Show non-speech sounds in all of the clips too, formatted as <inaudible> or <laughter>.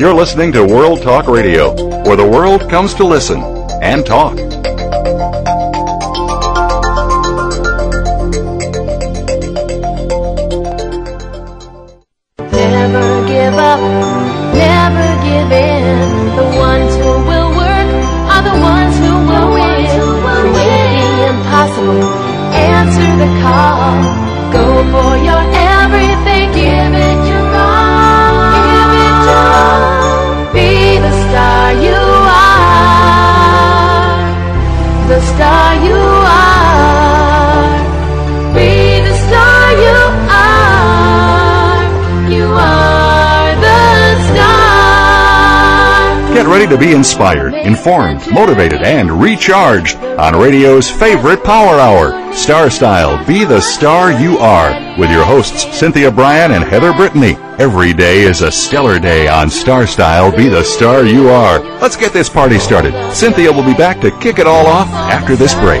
You're listening to World Talk Radio, where the world comes to listen and talk. Ready to be inspired, informed, motivated, and recharged on radio's favorite power hour, Star Style Be the Star You Are, with your hosts Cynthia Brian and Heather Brittany. Every day is a stellar day on Star Style Be the Star You Are. Let's get this party started. Cynthia will be back to kick it all off after this break.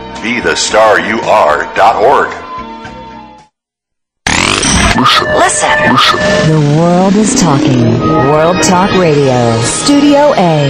BeTheStarYouAre.org. Listen. The world is talking. World Talk Radio. Studio A.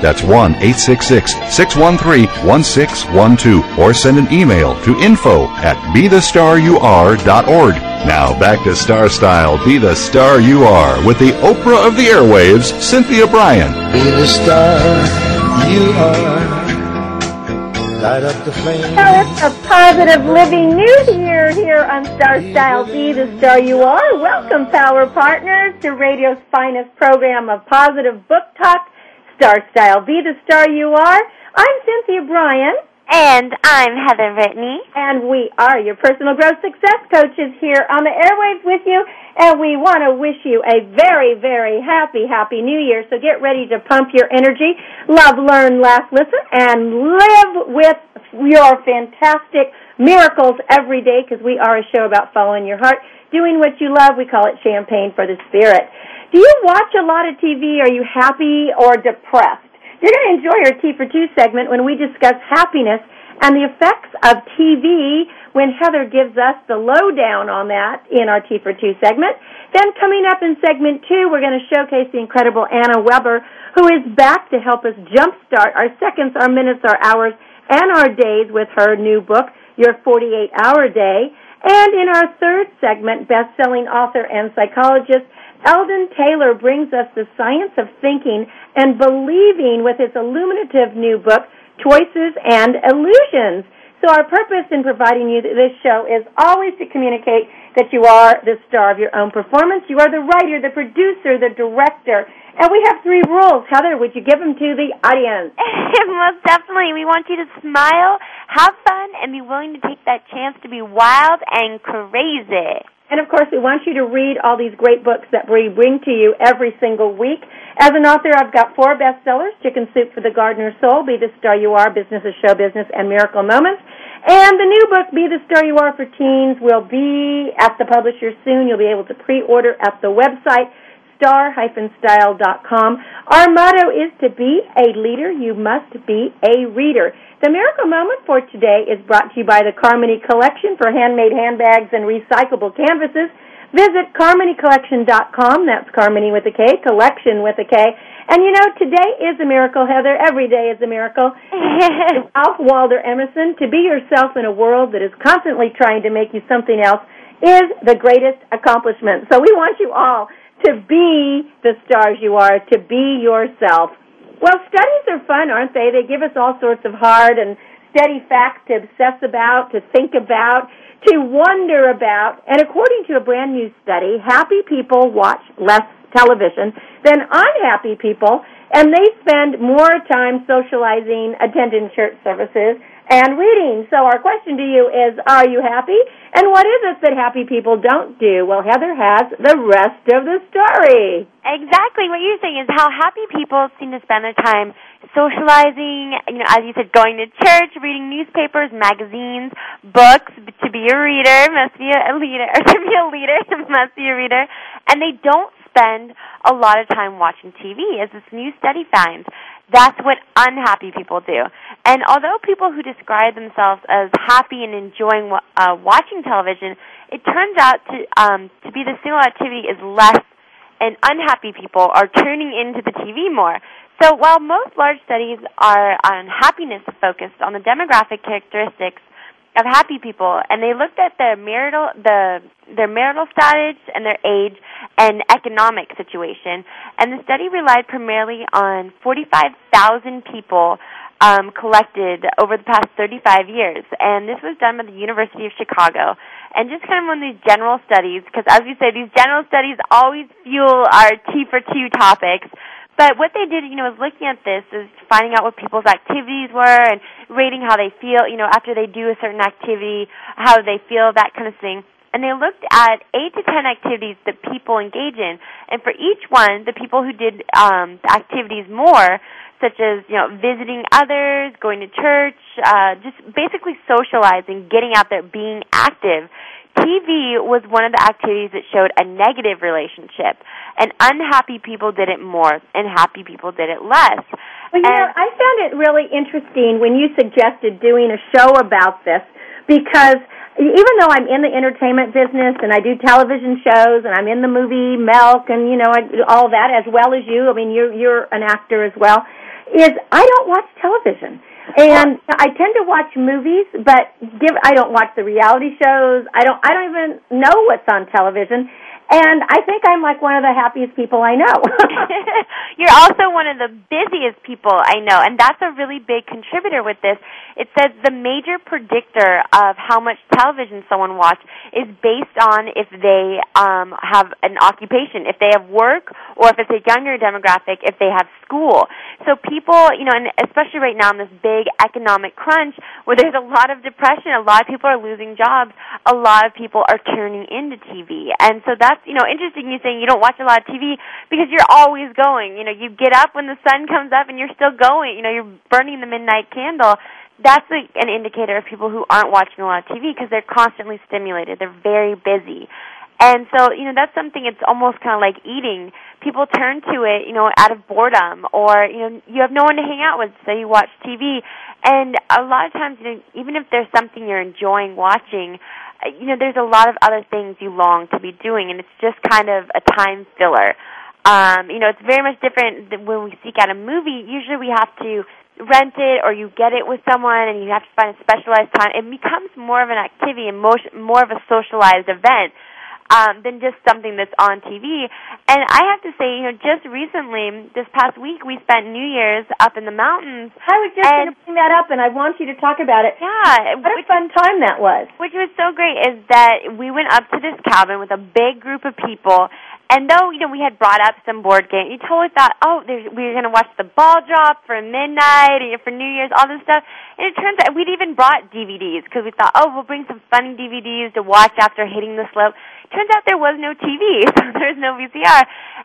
That's 1 866 613 1612. Or send an email to info at bethestaryouare.org. Now back to Star Style, Be the Star You Are, with the Oprah of the airwaves, Cynthia Brian. Be the star you are. Light up the flame. So it's a positive living new year here on Star Style Be the Star You Are. Welcome, Power Partners, to radio's finest program of positive book talk, Star Style Be the Star You Are. I'm Cynthia Brian. And I'm Heather Brittany. And we are your personal growth success coaches here on the airwaves with you. And we want to wish you a very, very happy, happy new year. So get ready to pump your energy, love, learn, laugh, listen, and live with your fantastic miracles every day because we are a show about following your heart, doing what you love. We call it champagne for the spirit. Do you watch a lot of TV? Are you happy or depressed? You're going to enjoy our T for Two segment when we discuss happiness and the effects of TV when Heather gives us the lowdown on that in our T for Two segment. Then coming up in segment two, we're going to showcase the incredible Ana Weber, who is back to help us jumpstart our seconds, our minutes, our hours, and our days with her new book, Your 48 Hour Day. And in our third segment, best-selling author and psychologist Eldon Taylor brings us the science of thinking and believing with his illuminative new book, Choices and Illusions. So our purpose in providing you this show is always to communicate that you are the star of your own performance. You are the writer, the producer, the director. And we have three rules. Heather, would you give them to the audience? <laughs> Most definitely. We want you to smile, have fun, and be willing to take that chance to be wild and crazy. And of course, we want you to read all these great books that we bring to you every single week. As an author, I've got four bestsellers Chicken Soup for the Gardener's Soul, Be the Star You Are, Business is Show Business, and Miracle Moments. And the new book, Be the Star You Are for Teens, will be at the publisher soon. You'll be able to pre order at the website star-style.com. Our motto is to be a leader, you must be a reader. The miracle moment for today is brought to you by the Carmony Collection for handmade handbags and recyclable canvases. Visit CarmonyCollection.com. That's Carmony with a K, collection with a K. And you know, today is a miracle, Heather. Every day is a miracle. <laughs> Ralph Waldo Emerson, to be yourself in a world that is constantly trying to make you something else is the greatest accomplishment. So we want you all to be the stars you are, to be yourself. Well, studies are fun, aren't they? They give us all sorts of hard and steady facts to obsess about, to think about, to wonder about. And according to a brand new study, happy people watch less television than unhappy people, and they spend more time socializing, attending church services, and reading. So our question to you is, are you happy? And what is it that happy people don't do? Well, Heather has the rest of the story. Exactly. What you're saying is how happy people seem to spend their time socializing, you know, as you said, going to church, reading newspapers, magazines, books. To be a reader must be a leader, or <laughs> to be a leader <laughs> must be a reader. And they don't spend a lot of time watching TV, as this new study finds. That's what unhappy people do. And although people who describe themselves as happy and enjoying uh, watching television, it turns out to um, to be the single activity is less, and unhappy people are tuning into the TV more. So while most large studies are on happiness focused on the demographic characteristics of happy people, and they looked at their marital the their marital status and their age and economic situation. And the study relied primarily on 45,000 people um, collected over the past 35 years, and this was done by the University of Chicago. And just kind of one of these general studies, because as we say, these general studies always fuel our T for two topics. But what they did, you know, was looking at this is finding out what people's activities were and rating how they feel, you know, after they do a certain activity, how they feel, that kind of thing. And they looked at eight to ten activities that people engage in. And for each one, the people who did um, the activities more, such as, you know, visiting others, going to church, uh, just basically socializing, getting out there, being active, TV was one of the activities that showed a negative relationship, and unhappy people did it more, and happy people did it less. Well, you and know, I found it really interesting when you suggested doing a show about this because even though I'm in the entertainment business and I do television shows and I'm in the movie Milk and you know I, all that as well as you, I mean you're you're an actor as well, is I don't watch television. And I tend to watch movies, but give I don't watch the reality shows. I don't I don't even know what's on television. And I think I'm like one of the happiest people I know. <laughs> <laughs> You're also one of the busiest people I know, and that's a really big contributor with this. It says the major predictor of how much television someone watches is based on if they um, have an occupation, if they have work, or if it's a younger demographic, if they have school. So people, you know, and especially right now in this big economic crunch where there's a lot of depression, a lot of people are losing jobs, a lot of people are turning into TV. And so that's, you know, interesting you saying you don't watch a lot of TV because you're always going. You know, you get up when the sun comes up and you're still going. You know, you're burning the midnight candle. That's a, an indicator of people who aren't watching a lot of TV because they're constantly stimulated. They're very busy. And so, you know, that's something it's almost kind of like eating. People turn to it, you know, out of boredom or, you know, you have no one to hang out with, so you watch TV. And a lot of times, you know, even if there's something you're enjoying watching, you know, there's a lot of other things you long to be doing and it's just kind of a time filler. Um, you know, it's very much different than when we seek out a movie. Usually we have to rent it or you get it with someone and you have to find a specialized time. It becomes more of an activity and more, more of a socialized event um, than just something that's on TV. And I have to say, you know, just recently, this past week, we spent New Year's up in the mountains. I was just And- going to bring that up, and I want you to talk about it. Yeah, What a fun time that was. which was so great is that we went up to this cabin with a big group of people. And though you know we had brought up some board game, you totally thought, oh, we were going to watch the ball drop for midnight, you know, for New Year's, all this stuff. And it turns out we'd even brought DVDs because we thought, oh, we'll bring some funny DVDs to watch after hitting the slope. Turns out there was no TV, <laughs> so there's no VCR.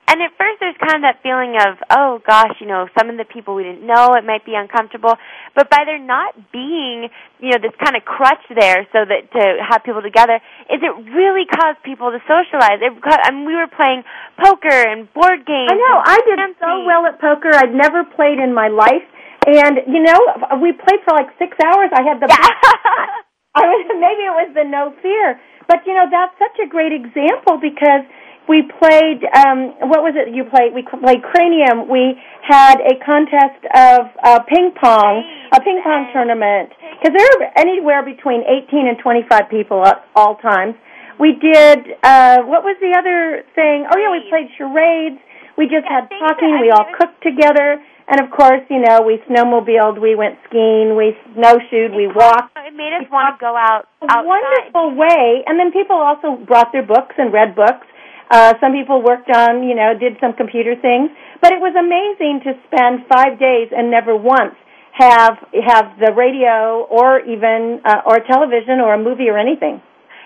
And at first there's kind of that feeling of, oh gosh, you know, some of the people we didn't know, it might be uncomfortable. But by there not being, you know, this kind of crutch there so that to have people together, is it really caused people to socialize. It, I mean, we were playing poker and board games. I know. I did so well at poker. I'd never played in my life. And, you know, we played for like six hours. I had the Yeah. <laughs> <laughs> I was, maybe it was the no fear. But you know, that's such a great example because we played um what was it you played? We played cranium. We had a contest of uh ping pong a ping pong tournament. Because there are anywhere between 18 and 25 people at all times. We did uh what was the other thing? Oh yeah we played charades. We just Yeah, had talking. We all cooked together and of course you know we snowmobiled we went skiing we snowshoed we walked It made us want to go out a wonderful way. And then people also brought their books and read books. Uh, some people worked on, you know, did some computer things. But it was amazing to spend five days and never once have have the radio or even uh, or television or a movie or anything.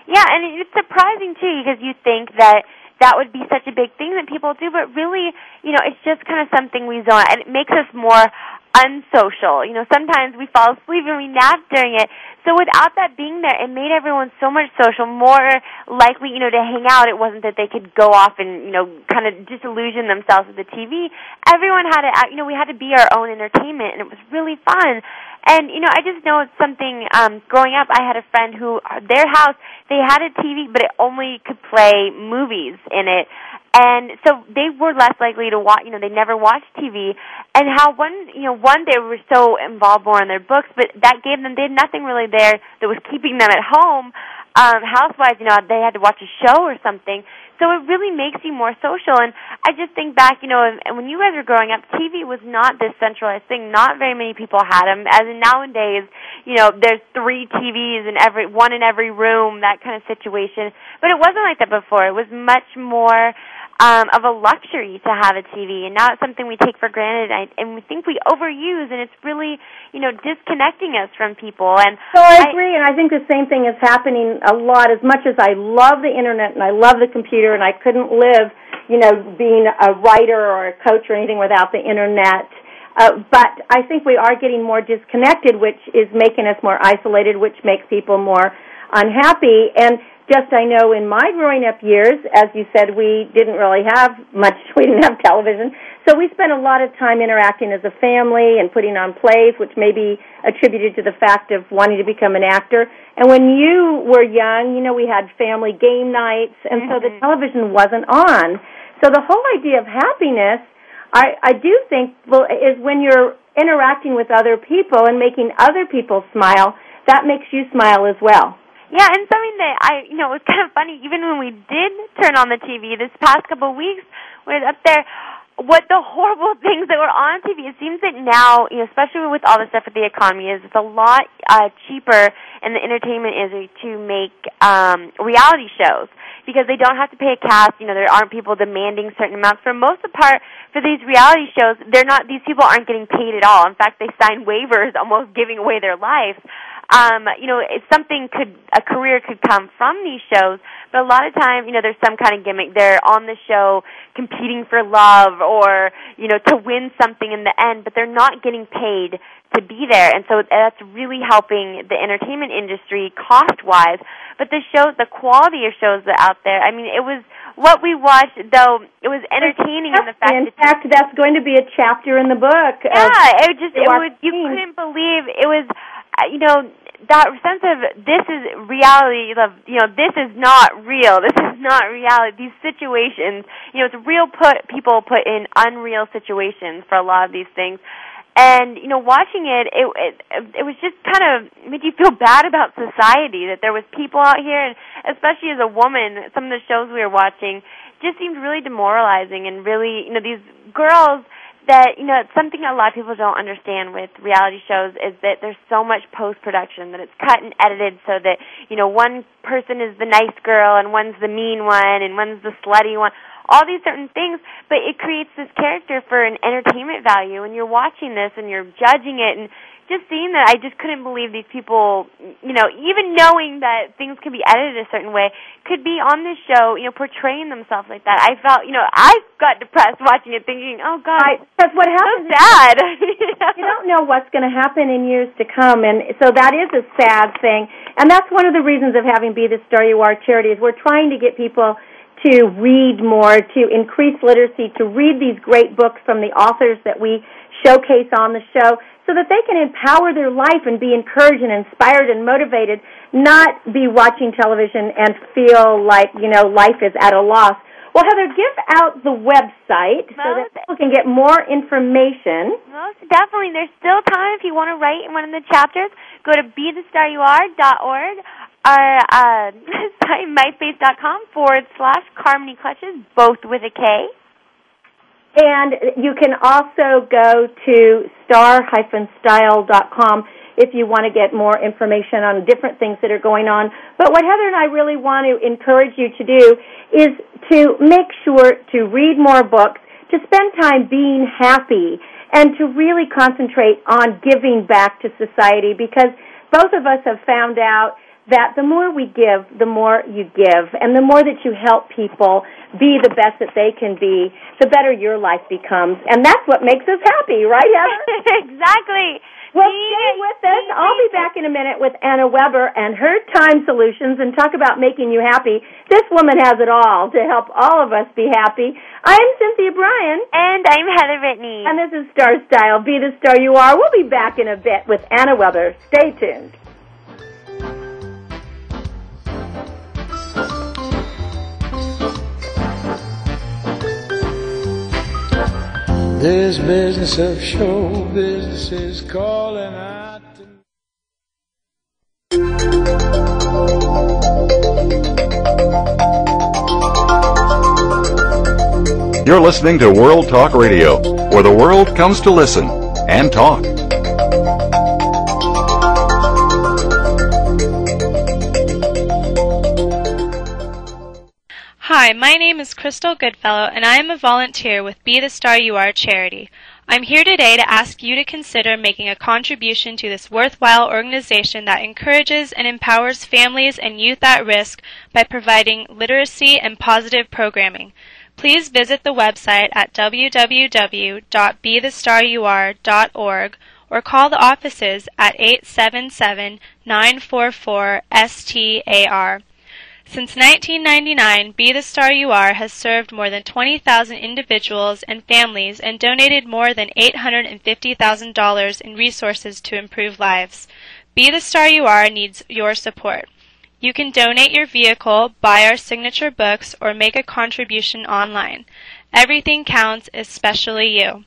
Yeah, and it's surprising too because you think that that would be such a big thing that people do, but really, you know, it's just kind of something we zone out, and it makes us more unsocial. You know, sometimes we fall asleep and we nap during it. So without that being there, it made everyone so much social, more likely, you know, to hang out. It wasn't that they could go off and, you know, kind of disillusion themselves with the TV. Everyone had to, you know, we had to be our own entertainment, and it was really fun. And you know, I just know it's something. Um, growing up, I had a friend who their house they had a TV, but it only could play movies in it, and so they were less likely to watch. You know, they never watched TV. And how one, you know, one they were so involved more in their books, but that gave them they had nothing really there that was keeping them at home. Um, housewives, you know, they had to watch a show or something. So it really makes you more social. And I just think back, you know, and when you guys were growing up, TV was not this centralized thing. Not very many people had them. As in nowadays, you know, there's three TVs in every one in every room, that kind of situation. But it wasn't like that before. It was much more um, of a luxury to have a TV, and now it's something we take for granted, and, and we think we overuse, and it's really, you know, disconnecting us from people. And So I agree, and I think the same thing is happening a lot. As much as I love the internet and I love the computer, and I couldn't live, you know, being a writer or a coach or anything without the internet. Uh, but I think we are getting more disconnected, which is making us more isolated, which makes people more unhappy. And just I know in my growing up years, as you said, we didn't really have much. <laughs> We didn't have television, so we spent a lot of time interacting as a family and putting on plays, which may be attributed to the fact of wanting to become an actor. And when you were young, you know, we had family game nights, and so the mm-hmm. television wasn't on. So the whole idea of happiness, I, I do think, well, is when you're interacting with other people and making other people smile. That makes you smile as well. Yeah, and something that I, you know, it was <laughs> kind of funny. Even when we did turn on the TV this past couple of weeks, was up there, what the horrible <laughs> things that were on TV. It seems that now, you know, especially with all the stuff with the economy, is it's a lot uh, cheaper in the entertainment industry to make um, reality shows because they don't have to pay a cast. You know, there aren't people demanding certain amounts. For most of the part, for these reality shows, they're not. These people aren't getting paid at all. In fact, they sign waivers, <laughs> almost giving away their life um, you know, it's something could a career could come from these shows, but a lot of time, you know, there's some kind of gimmick. They're on the show competing for love or, you know, to win something in the end, but they're not getting paid to be there. And so that's really helping the entertainment industry cost wise. But the shows the quality of shows that out there, I mean, it was what we watched though it was entertaining in the fact in that fact, that's going to be a chapter in the book. yeah, it just, it was you couldn't believe it was you know that sense of this is reality of you know this is not real. This is not reality. These situations you know it's real put people put in unreal situations for a lot of these things. And you know watching it it it, it was just kind of made you feel <laughs> bad about society that there was people out here and especially as a woman some of the shows we were watching just seemed really demoralizing and really you know these girls that you know it's something a lot of people don't understand with reality shows is that there's so much post production that it's cut and edited so that you know one person is the nice girl and one's the mean one and one's the slutty one all these certain things but it creates this character for an entertainment value and you're watching this and you're judging it and just seeing that I just couldn't believe these people you know even knowing that things can be edited a certain way could be on this show you know portraying themselves like that I felt you know I got depressed watching it thinking oh god Right. That's what so happens. sad <laughs> you don't know what's going to happen in years to come, and so that is a sad thing. And that's one of the reasons of having Be the Star You Are charity is we're trying to get people to read more, to increase literacy, to read these great books from the authors that we showcase on the show so that they can empower their life and be encouraged and inspired and motivated, not be watching television and feel like, you know, life is at a loss. Well, Heather, give out the website so that people can get more information. Most definitely. There's still time if you want to write in one of the chapters. Go to bethestaryouare.org our uh, <laughs> site, myspace.com forward slash Carmony Clutches, both with a K. And you can also go to star-style.com if you want to get more information on different things that are going on. But what Heather and I really want to encourage you to do is to make sure to read more books, to spend time being happy, and to really concentrate on giving back to society because both of us have found out that the more we give, the more you give, and the more that you help people be the best that they can be, the better your life becomes. And that's what makes us happy, right, Heather? <laughs> exactly. Well, stay with us. I'll be back in a minute with Ana Weber and her time solutions and talk about making you happy. This woman has it all to help all of us be happy. I'm Cynthia Brian. And I'm Heather Brittany. And this is Star Style. Be the star you are. We'll be back in a bit with Ana Weber. Stay tuned. This business of show business is calling out. to. You're listening to World Talk Radio, where the world comes to listen and talk. Hi, my name is Crystal Goodfellow, and I am a volunteer with Be the Star You Are charity. I'm here today to ask you to consider making a contribution to this worthwhile organization that encourages and empowers families and youth at risk by providing literacy and positive programming. Please visit the website at www.bethestarur.org or call the offices at 877 944 STAR. Since 1999, Be the Star You Are has served more than 20,000 individuals and families and donated more than $850,000 in resources to improve lives. Be the Star You Are needs your support. You can donate your vehicle, buy our signature books, or make a contribution online. Everything counts, especially you.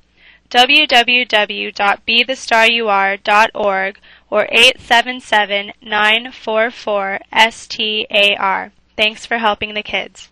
www.bethestarur.org or 877-944-STAR. Thanks for helping the kids.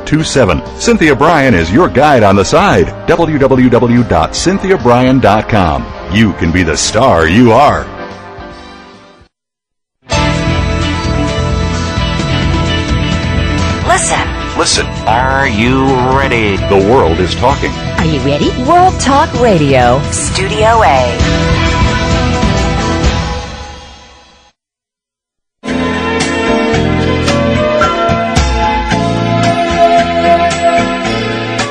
925-377-7827. Cynthia Brian is your guide on the side. www.cynthiabrian.com. You can be the star you are. Listen. Listen, Are you ready? the world is talking. Are you ready? World Talk Radio, Studio A.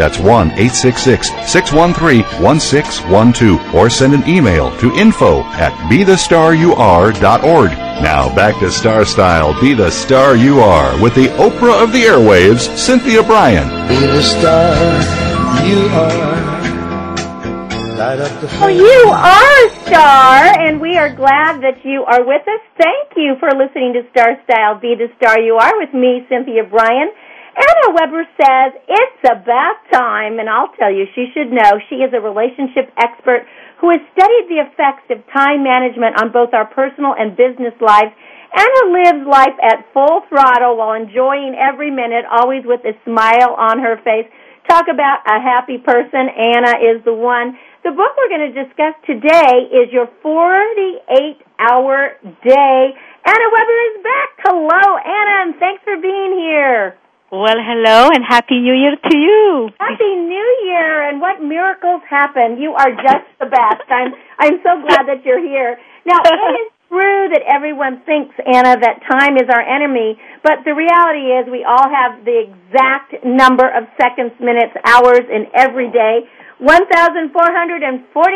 That's 1-866-613-1612 or send an email to info at bethestaryouare.org. Now back to Star Style, Be the Star You Are with the Oprah of the airwaves, Cynthia Brian. Be the star you are. Light up the Well, flame. you are a star, and we are glad that you are with us. Thank you for listening to Star Style, Be the Star You Are with me, Cynthia Brian. Ana Weber says it's about time, and I'll tell you, she should know. She is a relationship expert who has studied the effects of time management on both our personal and business lives who lives life at full throttle while enjoying every minute, always with a smile on her face. Talk about a happy person. Ana is the one. The book we're going to discuss today is Your 48 Hour Day. Ana Weber is back. Hello, Ana, and thanks for being here. Well, hello and happy New Year to you. Happy New Year and what miracles happen. You are just the best. I'm I'm so glad that you're here. Now, it is true that everyone thinks Ana that time is our enemy, but the reality is we all have the exact number of seconds, minutes, hours in every day. 1,440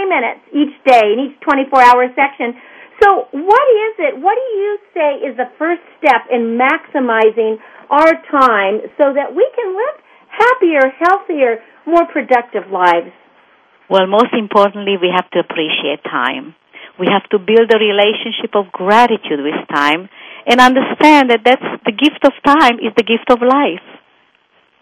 minutes each day in each 24-hour section. So, what is it? What do you say is the first step in maximizing our time so that we can live happier, healthier, more productive lives? Well, most importantly, we have to appreciate time. We have to build a relationship of gratitude with time and understand that that's the gift of time is the gift of life.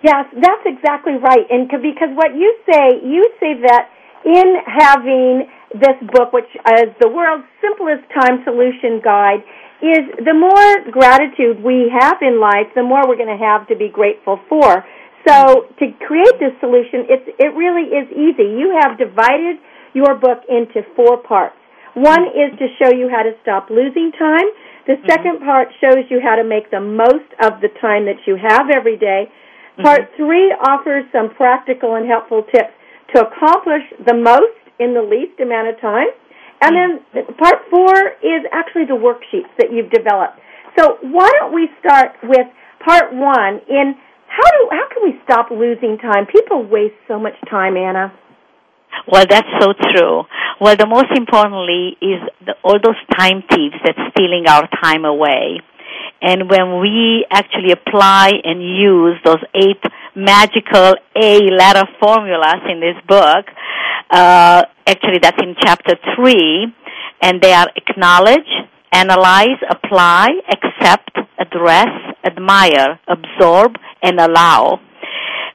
Yes, that's exactly right. And because what you say, you say that in having this book, which is the world's simplest time solution guide, is the more gratitude we have in life, the more we're going to have to be grateful for. So to create this solution, it's, it really is easy. You have divided your book into four parts. One is to show you how to stop losing time. The mm-hmm. second part shows you how to make the most of the time that you have every day. Mm-hmm. Part three offers some practical and helpful tips to accomplish the most in the least amount of time. And then part four is actually the worksheets that you've developed. So why don't we start with part one in how do how can we stop losing time? People waste so much time, Ana. Well, that's so true. Well, the most importantly is the, all those time thieves that's stealing our time away. And when we actually apply and use those eight magical A letter formulas in this book, uh, actually that's in chapter three, and they are acknowledge, analyze, apply, accept, address, admire, absorb, and allow.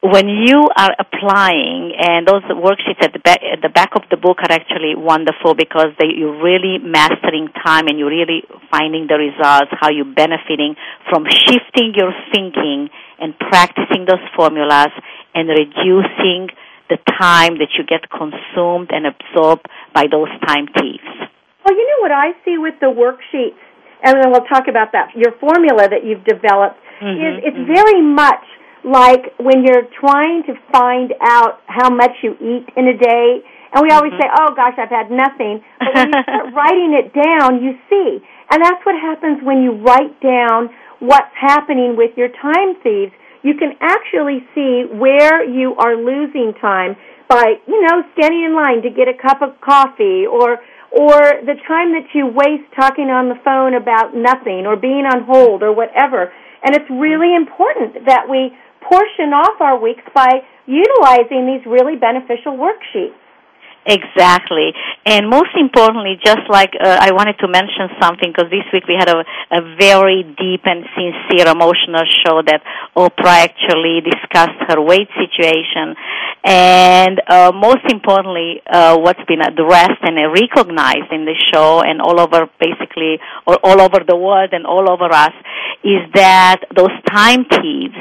When you are applying, and those worksheets at the back, at the back of the book are actually wonderful because they, you're really mastering time and you're really finding the results, how you're benefiting from shifting your thinking and practicing those formulas and reducing the time that you get consumed and absorbed by those time thieves. Well, you know what I see with the worksheets, and then we'll talk about that. Your formula that you've developed mm-hmm, is it's mm-hmm. very much like when you're trying to find out how much you eat in a day, and we always mm-hmm. say, "Oh gosh, I've had nothing," but when you start <laughs> writing it down, you see, and that's what happens when you write down what's happening with your time thieves. You can actually see where you are losing time by, you know, standing in line to get a cup of coffee or or the time that you waste talking on the phone about nothing or being on hold or whatever. And it's really important that we portion off our weeks by utilizing these really beneficial worksheets. Exactly. And most importantly, just like uh, I wanted to mention something because this week we had a, a very deep and sincere emotional show that Oprah actually discussed her weight situation. And uh, most importantly, uh, what's been addressed and recognized in the show and all over basically, all, all over the world and all over us is that those time thieves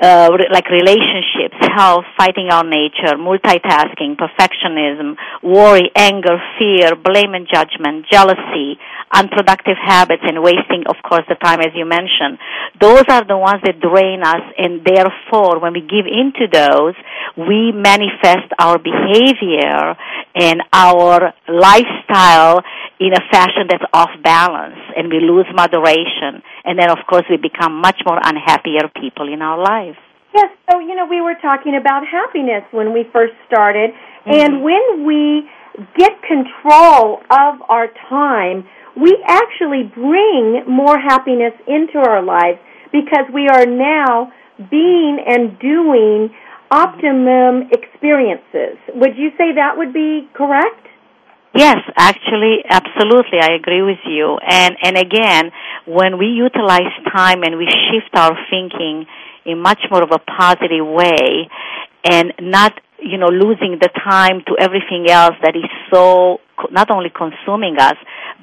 uh, like relationships, health, fighting our nature, multitasking, perfectionism, worry, anger, fear, blame and judgment, jealousy, unproductive habits, and wasting, of course, the time as you mentioned. Those are the ones that drain us, and therefore, when we give into those, we manifest our behavior and our lifestyle in a fashion that's off balance, and we lose moderation. And then, of course, we become much more unhappier people in our lives. Yes, so you know, we were talking about happiness when we first started, mm-hmm. and when we get control of our time, we actually bring more happiness into our lives because we are now being and doing optimum experiences. Would you say that would be correct? Yes, actually, absolutely, I agree with you. And and again, when we utilize time and we shift our thinking in much more of a positive way and not you know, losing the time to everything else that is so not only consuming us,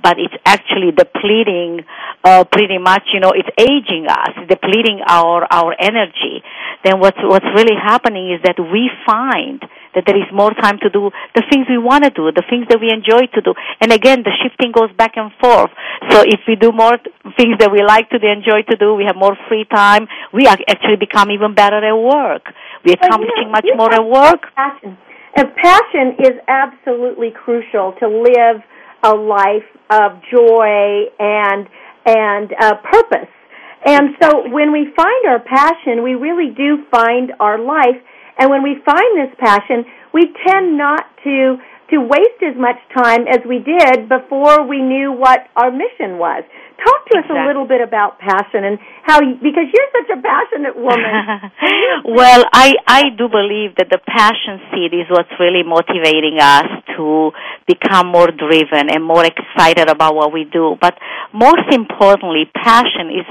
but it's actually depleting, uh, pretty much, you know, it's aging us, depleting our, our energy. Then what's, what's really happening is that we find that there is more time to do the things we want to do, the things that we enjoy to do. And again, the shifting goes back and forth. So if we do more things that we like to do, enjoy to do, we have more free time, we actually become even better at work. We're accomplishing well, much more at work. Passion. And passion is absolutely crucial to live a life of joy and and uh, purpose. And so when we find our passion, we really do find our life. And when we find this passion, we tend not to to waste as much time as we did before we knew what our mission was. Talk to exactly. us a little bit about passion and how you, because you're such a passionate woman. <laughs> well, I I do believe that the passion seed is what's really motivating us to become more driven and more excited about what we do. But most importantly, passion is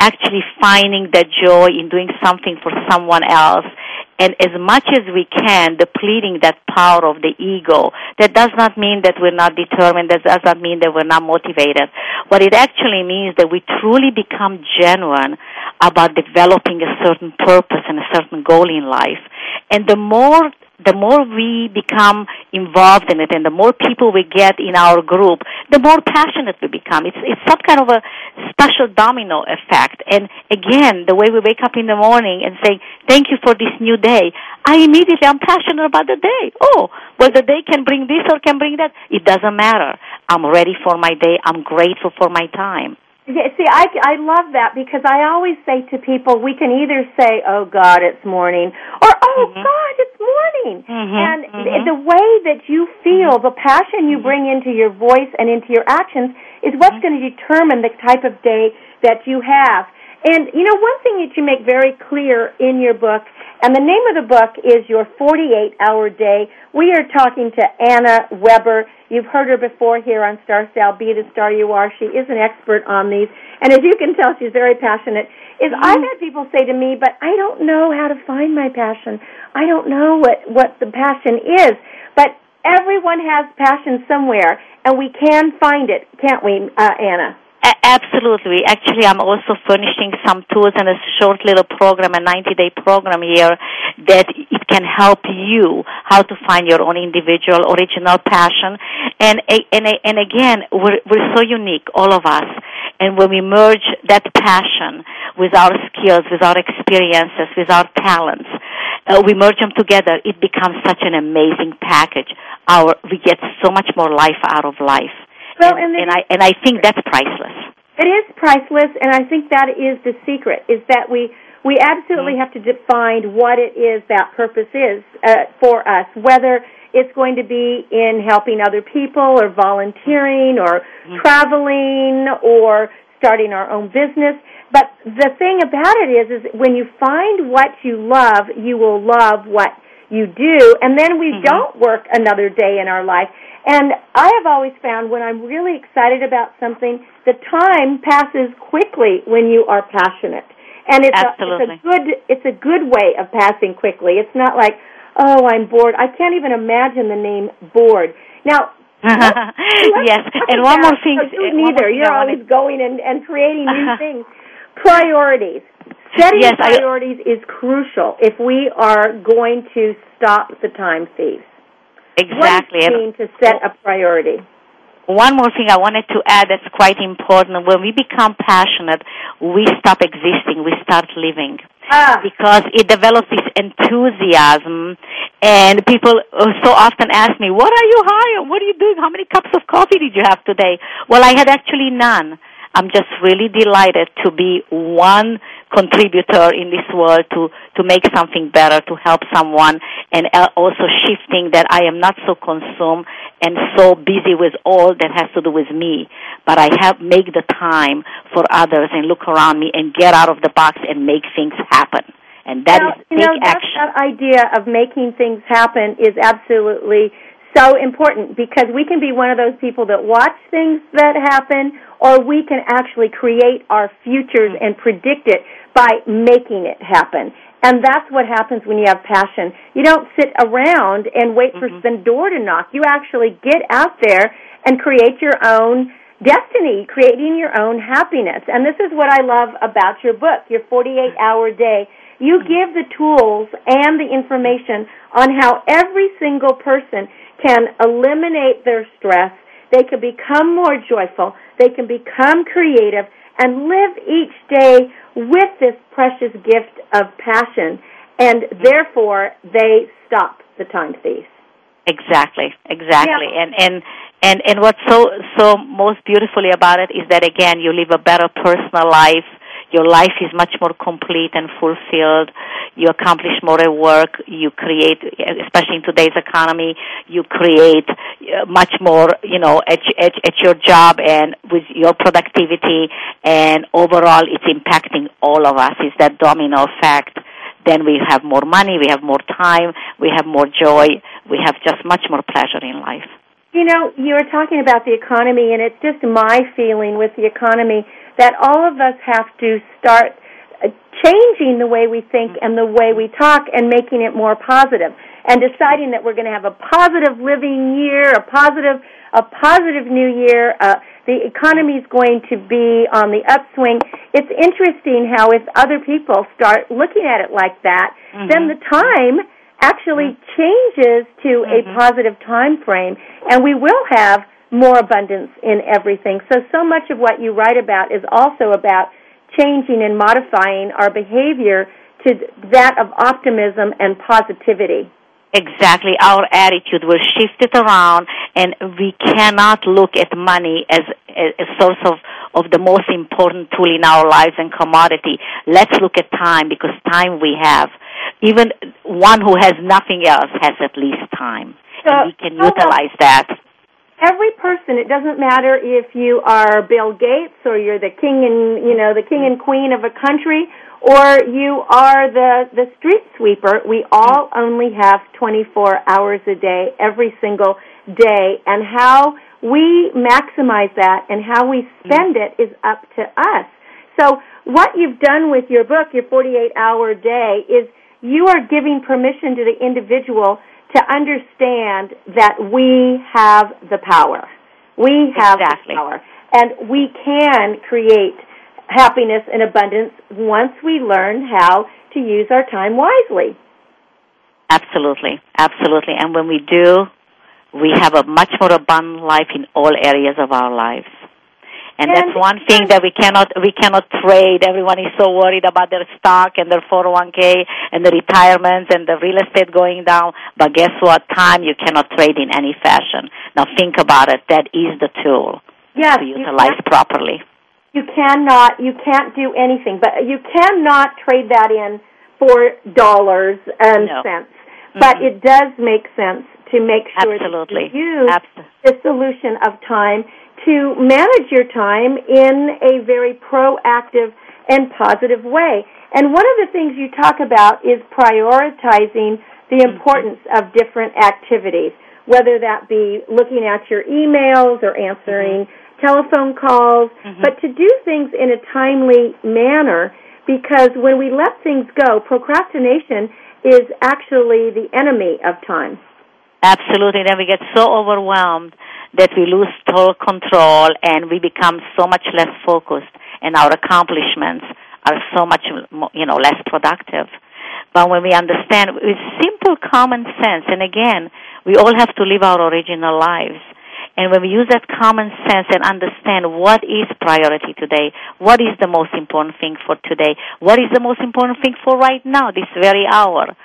actually finding that joy in doing something for someone else and as much as we can, depleting that power of the ego. That does not mean that we're not determined. That does not mean that we're not motivated. What it actually means that we truly become genuine about developing a certain purpose and a certain goal in life. And the more the more we become involved in it and the more people we get in our group, the more passionate we become. It's, it's some kind of a special domino effect. And again, the way we wake up in the morning and say, thank you for this new day, I immediately am passionate about the day. Oh, well, the day can bring this or can bring that. It doesn't matter. I'm ready for my day. I'm grateful for my time. Yeah, see, I, I love that because I always say to people, we can either say, "Oh God, it's morning," or "Oh mm-hmm. God, it's morning." Mm-hmm, and mm-hmm. the way that you feel, the passion you bring into your voice and into your actions, is what's Mm-hmm. going to determine the type of day that you have. And you know, one thing that you make very clear in your book, and the name of the book is Your 48 Hour Day. We are talking to Ana Weber. You've heard her before here on Star Style, Be the Star You Are. She is an expert on these. And as you can tell, she's very passionate. Is I've had people say to me, but I don't know how to find my passion. I don't know what, what the passion is. But everyone has passion somewhere, and we can find it, can't we, uh, Ana? A- absolutely. Actually, I'm also furnishing some tools and a short little program, a 90 day program here that it can help you how to find your own individual original passion. And, and, and again, we're, we're so unique, all of us. And when we merge that passion with our skills, with our experiences, with our talents, uh, we merge them together, it becomes such an amazing package. Our, we get so much more life out of life. Well, and, and, and I and I think that's priceless. It is priceless, and I think that is the secret: is that we we absolutely Mm-hmm. have to define what it is that purpose is uh, for us, whether it's going to be in helping other people, or volunteering, or Mm-hmm. traveling, or starting our own business. But the thing about it is, is when you find what you love, you will love what you do, and then we Mm-hmm. don't work another day in our life. And I have always found when I'm really excited about something, the time passes quickly when you are passionate. And it's a, it's a good it's a good way of passing quickly. It's not like, oh, I'm bored. I can't even imagine the name bored. Now, <laughs> yes, and one more thing. you more neither. You're always going and, and creating new <laughs> things. Priorities. Setting Yes, I- priorities is crucial if we are going to stop the time thieves. Exactly. What mean to set a priority? one more thing I wanted to add that's quite important. When we become passionate, we stop existing. We start living. Ah. Because it develops this enthusiasm, and people uh, so often ask me, "What are you high on? What are you doing? How many cups of coffee did you have today?" Well, I had actually none. I'm just really delighted to be one contributor in this world to to make something better, to help someone, and uh, also shifting that I am not so consumed and so busy with all that has to do with me, but I have make the time for others and look around me and get out of the box and make things happen. And that well, is you know, action. that idea of making things happen is absolutely so important because we can be one of those people that watch things that happen or we can actually create our futures and predict it by making it happen. And that's what happens when you have passion. You don't sit around and wait for Mhm. the door to knock. You actually get out there and create your own destiny, creating your own happiness. And this is what I love about your book, your 48 hour day. You give the tools and the information on how every single person can eliminate their stress. They can become more joyful. They can become creative and live each day with this precious gift of passion. And therefore, they stop the time thief. Exactly, exactly. Yeah. And and and and what's so so most beautifully about it is that again you live a better personal life. Your life is much more complete and fulfilled. You accomplish more at work. You create, especially in today's economy, you create uh, much more, you know, at, at, at your job and with your productivity. And overall, it's impacting all of us. It's that domino effect. Then we have more money, we have more time, we have more joy, we have just much more pleasure in life. You know, you were talking about the economy, and it's just my feeling with the economy that all of us have to start uh, changing the way we think and the way we talk and making it more positive and deciding that we're going to have a positive living year, a positive a positive new year. Uh, the economy is going to be on the upswing. It's interesting how if other people start looking at it like that, then the time actually changes to a positive time frame and we will have more abundance in everything. So so much of what you write about is also about changing and modifying our behavior to that of optimism and positivity. Exactly. Our attitude will shift it around and we cannot look at money as a, a source of, of the most important tool in our lives and commodity. Let's look at time because time we have. Even one who has nothing else has at least time. and we can utilize that. Every person, it doesn't matter if you are Bill Gates or you're the king and you know the king and queen of a country or you are the the street sweeper, we all only have 24 hours a day every single day and how we maximize that and how we spend it is up to us. So what you've done with your book, your 48 hour day is you are giving permission to the individual to understand that we have the power. We have Exactly. the power. And we can create happiness and abundance once we learn how to use our time wisely. Absolutely. Absolutely. And when we do, we have a much more abundant life in all areas of our lives. And, And- that's one thing that we cannot we cannot trade. Everyone is so worried about their stock and their 401k and the retirements and the real estate going down. But guess what? Time you cannot trade in any fashion. Now think about it. That is the tool Yes, to utilize can't- properly. you cannot you can't do anything but you cannot trade that in for dollars and No. cents but Mhm. it does make sense to make sure Absolutely. that you use the solution of time to manage your time in a very proactive and positive way. And one of the things you talk about is prioritizing the mm-hmm. importance of different activities whether that be looking at your emails or answering mm-hmm. telephone calls, mm-hmm. but to do things in a timely manner because when we let things go, procrastination is actually the enemy of time. Absolutely. Then we get so overwhelmed that we lose total control and we become so much less focused and our accomplishments are so much, you know, less productive. But when we understand with simple common sense, and again, we all have to live our original lives. And when we use that common sense and understand what is priority today, what is the most important thing for today, what is the most important thing for right now, this very hour,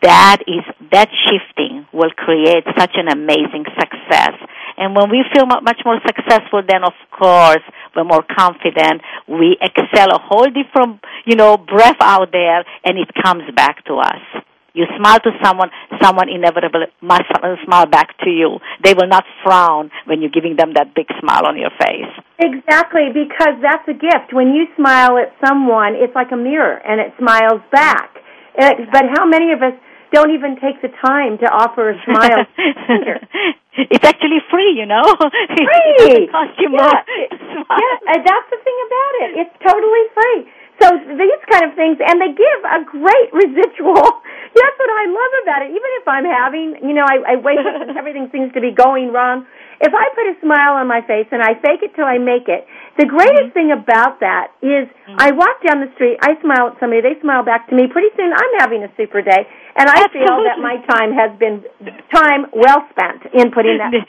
that is that shifting will create such an amazing success. And when we feel much more successful, then of course we're more confident. We excel a whole different, you know, breath out there, and it comes back to us. You smile to someone, someone inevitably must smile back to you. They will not frown when you're giving them that big smile on your face. Exactly, because that's a gift. When you smile at someone, it's like a mirror and it smiles back. It, but how many of us don't even take the time to offer a smile. <laughs> it's actually free, you know. <laughs> Free. it cost you yeah. more. Yeah, that's the thing about it. It's totally free. So these kind of things, and they give a great <laughs> residual. That's what I love about it. Even if I'm having, you know, I, I wake up and <laughs> everything seems to be going wrong. If I put a smile on my face and I fake it till I make it, the greatest mm-hmm. thing about that is mm-hmm. I walk down the street, I smile at somebody, they smile back to me. Pretty soon I'm having a super day, and I Absolutely. feel that my time has been time well spent in putting that. <laughs>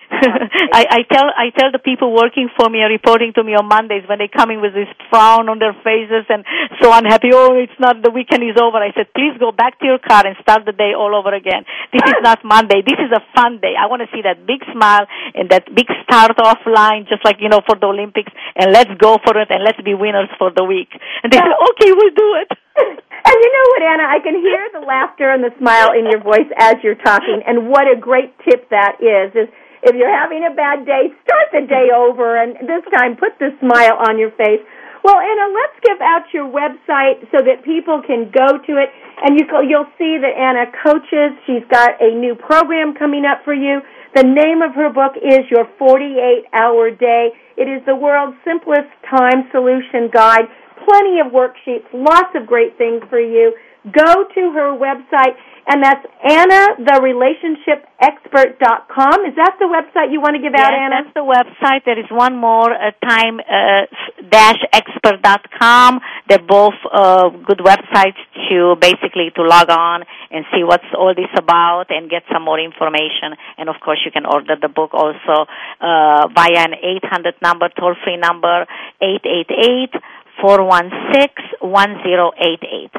I, I tell I tell the people working for me or reporting to me on Mondays when they come in with this frown on their faces and so unhappy. Oh, it's not the weekend is over. I said, please go back to your car and start the day all over again. This is not Monday. This is a fun day. I want to see that big smile and that big start off line, just like you know for the Olympics and let's go for it and let's be winners for the week. And they said, okay, we'll do it. <laughs> And you know what, Ana? I can hear the laughter and the smile in your voice as you're talking. And what a great tip that is! Is if you're having a bad day, start the day over, and this time put the smile on your face. Well, Ana, let's give out your website so that people can go to it, and you, you'll see that Ana coaches. She's got a new program coming up for you. The name of her book is Your 48 Hour Day. It is the world's simplest time solution guide. Plenty of worksheets, lots of great things for you. Go to her website, and that's AnnaTheRelationshipExpert.com. Is that the website you want to give yes, out, Ana? that's the website. There is one more, uh, time uh, dash expert.com. They're both uh, good websites to basically to log on and see what's all this about and get some more information. And of course, you can order the book also uh, via an 800 number, toll free number, 888 416 1088.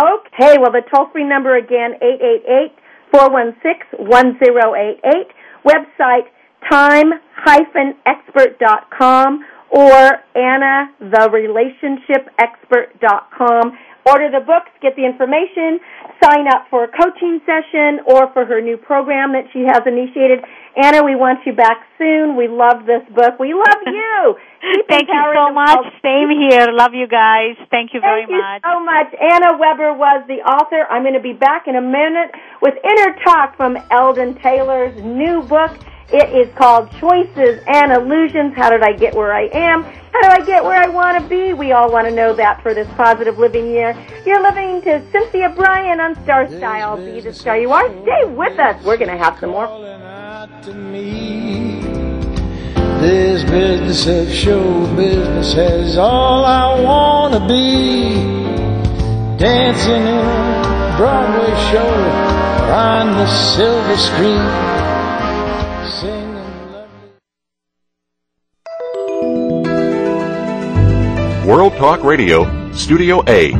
Okay, well, the toll free number again, 888 416 1088. Website time-expert.com or Anna the Relationship AnnaTheRelationshipExpert.com. Order the books, get the information, sign up for a coaching session or for her new program that she has initiated. Ana, we want you back soon. We love this book. We love <laughs> you. Keep Thank you so much. Same here. Love you guys. Thank you very Thank much. you so much. Ana Weber was the author. I'm going to be back in a minute with Inner Talk from Eldon Taylor's new book. It is called Choices and Illusions. How did I get where I am? How do I get where I want to be? We all want to know that for this positive living year. You're listening to Cynthia Brian on Star Style. Be the star you are. Stay with us. We're going to have some more. This business of show business has all I want to be. Dancing in a Broadway show on the silver screen. World Talk Radio, Studio A.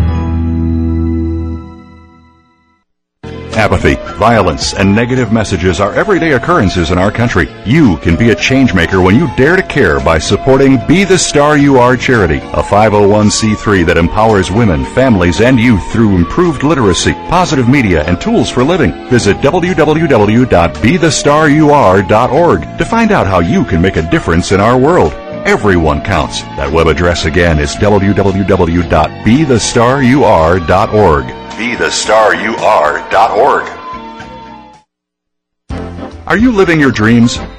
Apathy, violence, and negative messages are everyday occurrences in our country. You can be a changemaker when you dare to care by supporting Be the Star You Are charity, a 501c3 that empowers women, families, and youth through improved literacy, positive media, and tools for living. Visit www.bethestaryouare.org to find out how you can make a difference in our world. Everyone counts. That web address again is www.bethestaryouare.org. BeTheStarYouAre.org. Are you living your dreams?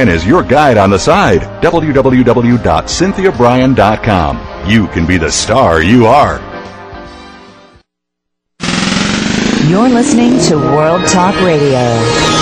is your guide on the side. www.cynthiabrian.com. You can be the star you are. You're listening to World Talk Radio.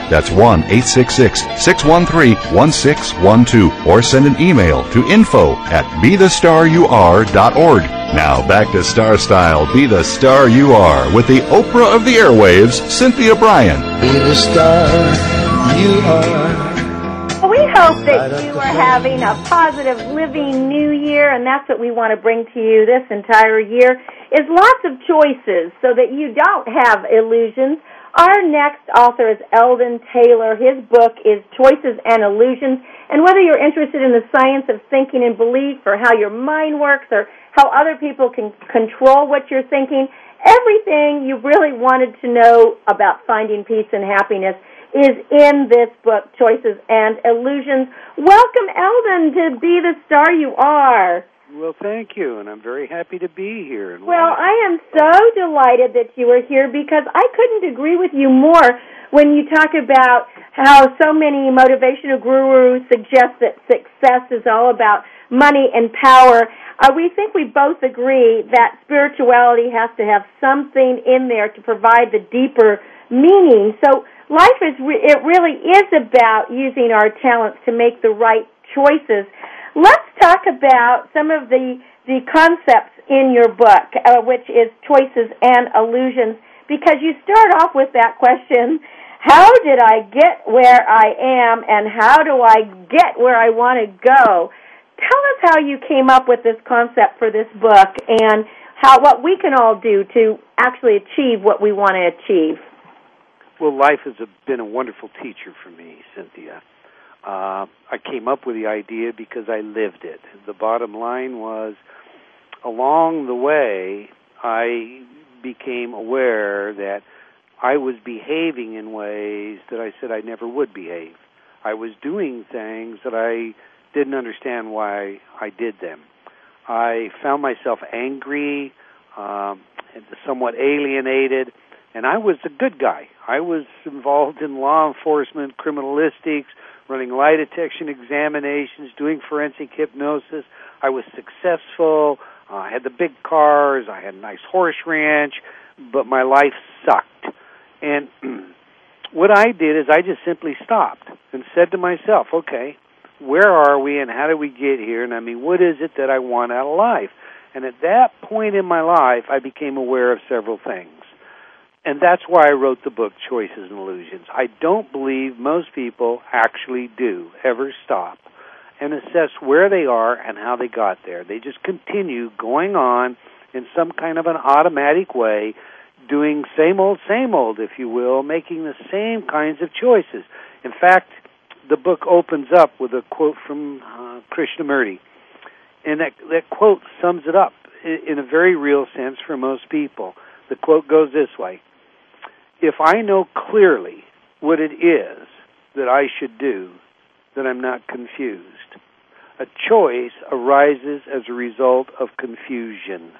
That's 1 866 613 1612 or send an email to info at bethestaryouare.org. Now back to Star Style Be the Star You Are with the Oprah of the Airwaves, Cynthia Brian. Be the star you are. We hope that you are having a positive living new year, and that's what we want to bring to you this entire year is lots of choices so that you don't have illusions. Our next author is Eldon Taylor. His book is Choices and Illusions. And whether you're interested in the science of thinking and belief or how your mind works or how other people can control what you're thinking, everything you really wanted to know about finding peace and happiness is in this book, Choices and Illusions. Welcome, Eldon, to be the star you are. Well, thank you, and I'm very happy to be here. And Well, I am so delighted that you are here because I couldn't agree with you more when you talk about how so many motivational gurus suggest that success is all about money and power. Uh, we think we both agree that spirituality has to have something in there to provide the deeper meaning. So life is re- it really is about using our talents to make the right choices. Let's talk about some of the the concepts in your book, uh, which is choices and illusions, because you start off with that question: How did I get where I am, and how do I get where I want to go? Tell us how you came up with this concept for this book, and how what we can all do to actually achieve what we want to achieve. Well, life has been a wonderful teacher for me, Cynthia. Uh, I came up with the idea because I lived it. The bottom line was, along the way, I became aware that I was behaving in ways that I said I never would behave. I was doing things that I didn't understand why I did them. I found myself angry, um, and somewhat alienated, and I was a good guy. I was involved in law enforcement, criminalistics, running lie detection examinations, doing forensic hypnosis. I was successful. Uh, I had the big cars. I had a nice horse ranch, but my life sucked. And <clears throat> what I did is I just simply stopped and said to myself, okay, where are we and how did we get here? And I mean, what is it that I want out of life? And at that point in my life, I became aware of several things. And that's why I wrote the book, Choices and Illusions. I don't believe most people actually do ever stop and assess where they are and how they got there. They just continue going on in some kind of an automatic way, doing same old, same old, if you will, making the same kinds of choices. In fact, the book opens up with a quote from uh, Krishnamurti. And that, that quote sums it up in, in a very real sense for most people. The quote goes this way If I know clearly what it is that I should do, then I'm not confused. A choice arises as a result of confusion.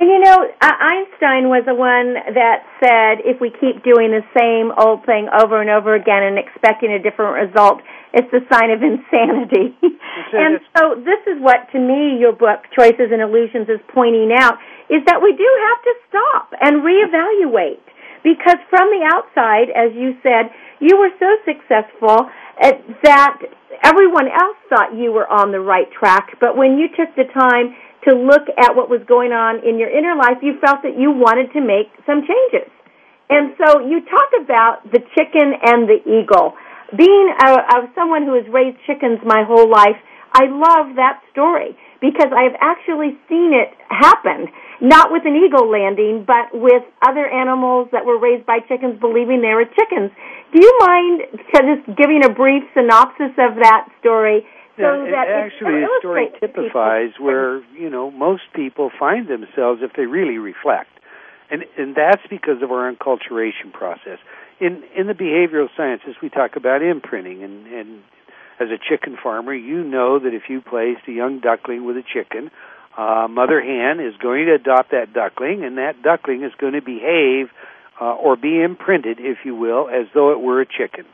And you know, Einstein was the one that said if we keep doing the same old thing over and over again and expecting a different result, it's a sign of <laughs> insanity. and so this is what to me your book Choices and Illusions is pointing out is that we do have to stop and reevaluate because from the outside as you said, you were so successful eh, that everyone else thought you were on the right track, but when you took the time to look at what was going on in your inner life, you felt that you wanted to make some changes. And so you talk about the chicken and the eagle. Being a, a someone who has raised chickens my whole life, I love that story because I've actually seen it happen. Not with an eagle landing, but with other animals that were raised by chickens believing they were chickens. Do you mind just giving a brief synopsis of that story so yeah, that actually the story typifies where you know most people find themselves if they really reflect. And and that's because of our enculturation process. In in the behavioral sciences we talk about imprinting. And and as a chicken farmer you know that if you place a young duckling with a chicken uh, mother hen is going to adopt that duckling, and that duckling is going to behave uh, or be imprinted, if you will, as though it were a chicken.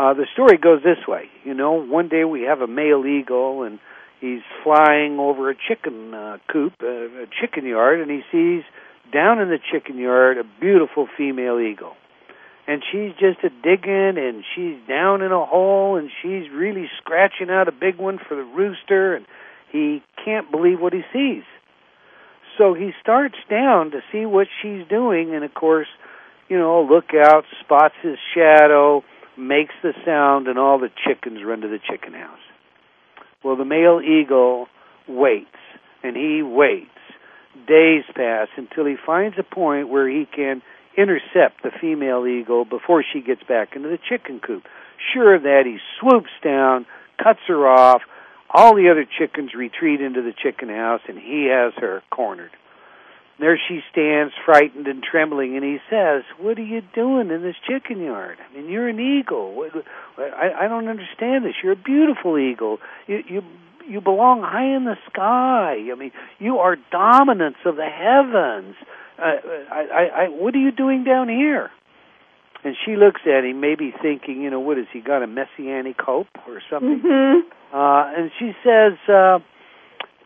Uh, the story goes this way. You know, one day we have a male eagle, and he's flying over a chicken uh, coop, uh, a chicken yard, and he sees down in the chicken yard a beautiful female eagle. And she's just a digging, and she's down in a hole, and she's really scratching out a big one for the rooster, and he can't believe what he sees. So he starts down to see what she's doing, and of course, you know, look out, spots his shadow, makes the sound, and all the chickens run to the chicken house. Well, the male eagle waits, and he waits. Days pass until he finds a point where he can intercept the female eagle before she gets back into the chicken coop. Sure of that, he swoops down, cuts her off. All the other chickens retreat into the chicken house, and he has her cornered. There she stands, frightened and trembling, and he says, "What are you doing in this chicken yard? I mean, you're an eagle. I, I don't understand this. You're a beautiful eagle. You, you, you belong high in the sky. I mean, you are dominance of the heavens. Uh, I, I, I, what are you doing down here?" And she looks at him, maybe thinking, you know, what has he got a messianic hope or something? Mm-hmm. Uh, and she says, uh,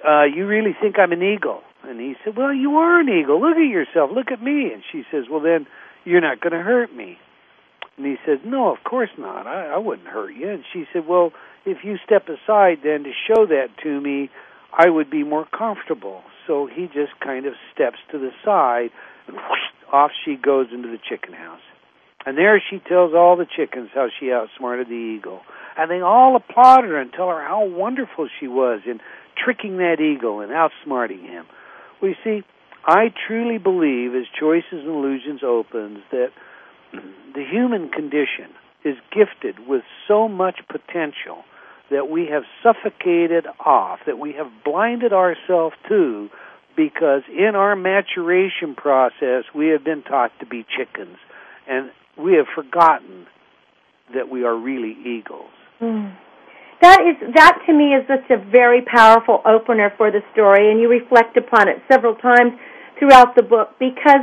uh, "You really think I'm an eagle?" And he said, Well, you are an eagle. Look at yourself. Look at me. And she says, Well, then you're not going to hurt me. And he says, No, of course not. I, I wouldn't hurt you. And she said, Well, if you step aside then to show that to me, I would be more comfortable. So he just kind of steps to the side, and whoosh, off she goes into the chicken house. And there she tells all the chickens how she outsmarted the eagle. And they all applaud her and tell her how wonderful she was in tricking that eagle and outsmarting him. Well, you see, I truly believe as Choices and Illusions opens that the human condition is gifted with so much potential that we have suffocated off, that we have blinded ourselves to, because in our maturation process we have been taught to be chickens, and we have forgotten that we are really eagles. Mm. That is that to me is just a very powerful opener for the story, and you reflect upon it several times throughout the book because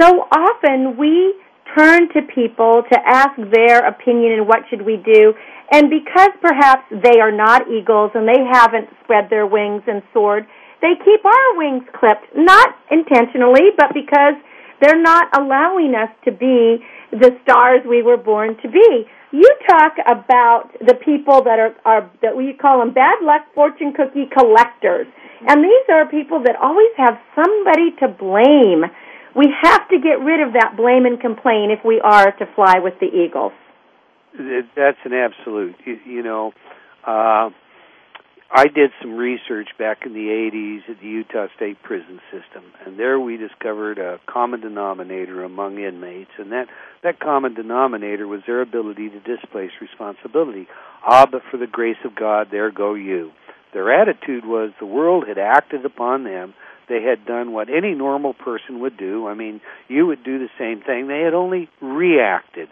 so often we turn to people to ask their opinion and what should we do, and because perhaps they are not eagles and they haven't spread their wings and soared, they keep our wings clipped, not intentionally, but because they're not allowing us to be the stars we were born to be. You talk about the people that are, are that we call them bad luck fortune cookie collectors. And these are people that always have somebody to blame. We have to get rid of that blame and complain if we are to fly with the eagles. That's an absolute. You, you know, uh, I did some research back in the 80s at the Utah State Prison System, and there we discovered a common denominator among inmates, and that, that common denominator was their ability to displace responsibility. Ah, but for the grace of God, there go you. Their attitude was the world had acted upon them. They had done what any normal person would do. I mean, you would do the same thing. They had only reacted